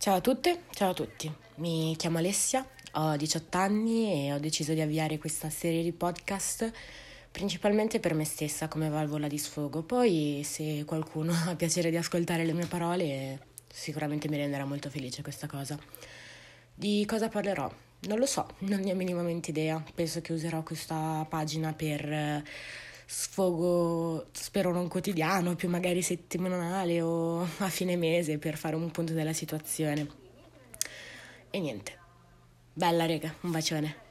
Ciao a tutte, ciao a tutti. Mi chiamo Alessia, ho 18 anni e ho deciso di avviare questa serie di podcast principalmente per me stessa come valvola di sfogo. Poi se qualcuno ha piacere di ascoltare le mie parole, sicuramente mi renderà molto felice questa cosa. Di cosa parlerò? Non lo so, non ne ho minimamente idea. Penso che userò questa pagina per sfogo, spero non quotidiano, più magari settimanale o a fine mese per fare un punto della situazione. E niente. Bella rega, un bacione.